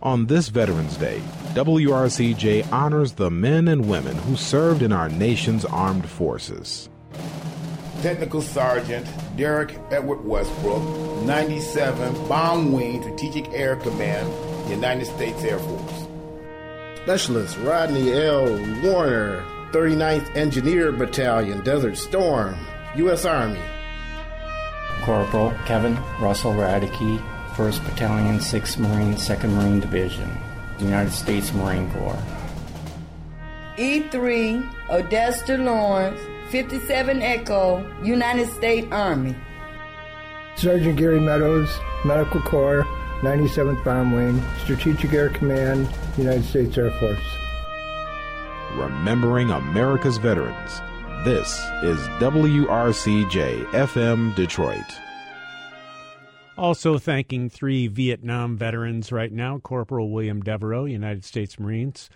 On this Veterans Day, WRCJ honors the men and women who served in our nation's armed forces. Technical Sergeant Derek Edward Westbrook, 97 Bomb Wing Strategic Air Command, United States Air Force. Specialist Rodney L. Warner, 39th Engineer Battalion, Desert Storm, U.S. Army. Corporal Kevin Russell Radicke, 1st Battalion, 6th Marine, 2nd Marine Division, United States Marine Corps. E3 Odessa Lawrence, 57 Echo, United States Army. Sergeant Gary Meadows, Medical Corps, 97th Bomb Wing, Strategic Air Command, United States Air Force. Remembering America's veterans. This is WRCJ FM Detroit. Also thanking three Vietnam veterans right now Corporal William Devereaux, United States Marines,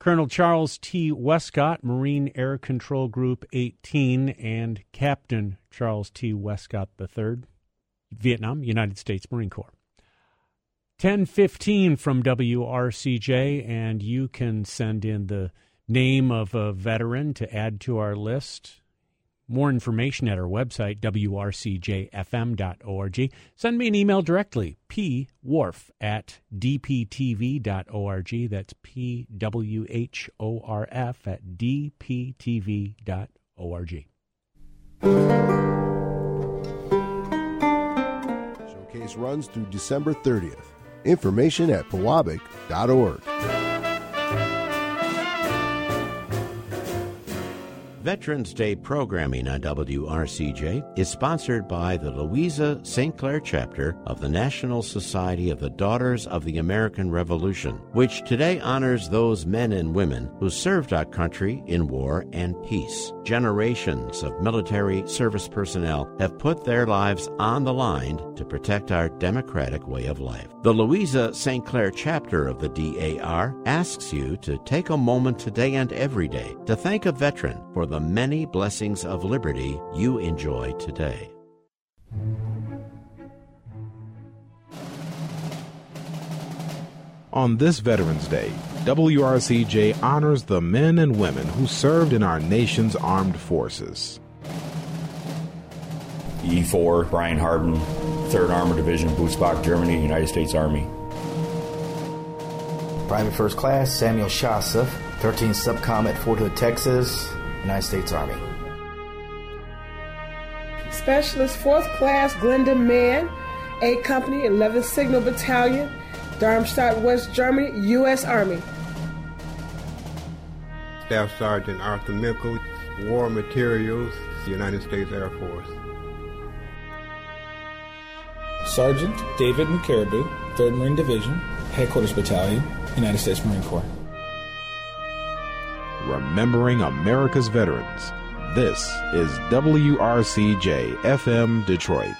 Colonel Charles T. Westcott, Marine Air Control Group 18, and Captain Charles T. Westcott III, Vietnam, United States Marine Corps. 1015 from WRCJ, and you can send in the name of a veteran to add to our list. More information at our website, wrcjfm.org. Send me an email directly, pwhorf at dptv.org. That's P W H O R F at dptv.org. Showcase runs through December 30th. Information at pewabic.org. Veterans Day programming on WRCJ is sponsored by the Louisa St. Clair chapter of the National Society of the Daughters of the American Revolution, which today honors those men and women who served our country in war and peace. Generations of military service personnel have put their lives on the line to protect our democratic way of life. The Louisa St. Clair chapter of the DAR asks you to take a moment today and every day to thank a veteran for the many blessings of liberty you enjoy today. On this Veterans Day, WRCJ honors the men and women who served in our nation's armed forces. E4, Brian Harden, 3rd Armored Division, Butzbach, Germany, United States Army. Private First Class Samuel Shasov, 13th SUPCOM at Fort Hood, Texas, United States Army. Specialist 4th Class Glenda Mann, A Company, 11th Signal Battalion, Darmstadt, West Germany, U.S. Army. Staff Sergeant Arthur Mickle, War Materials, United States Air Force. Sergeant David McCaribou, 3rd Marine Division, Headquarters Battalion, United States Marine Corps. Remembering America's veterans. This is WRCJ FM Detroit.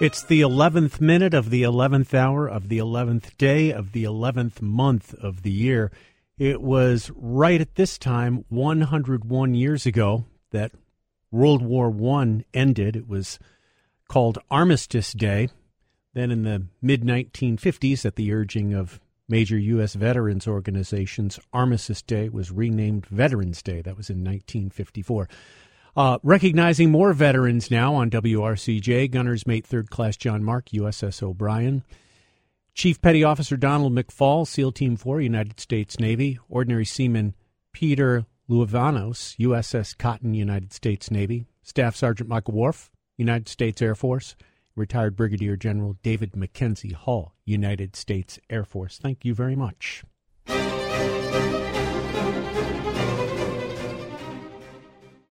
It's the 11th minute of the 11th hour of the 11th day of the 11th month of the year. It was right at this time, 101 years ago, that World War I ended. It was called Armistice Day. Then in the mid 1950s, at the urging of major U.S. veterans organizations, Armistice Day was renamed Veterans Day. That was in 1954. Uh, recognizing more veterans now on WRCJ, Gunner's Mate Third Class John Mark, USS O'Brien, Chief Petty Officer Donald McFall, SEAL Team 4, United States Navy, Ordinary Seaman Peter Luavanos, USS Cotten, United States Navy, Staff Sergeant Michael Worf, United States Air Force, retired Brigadier General David Mackenzie Hall, United States Air Force. Thank you very much.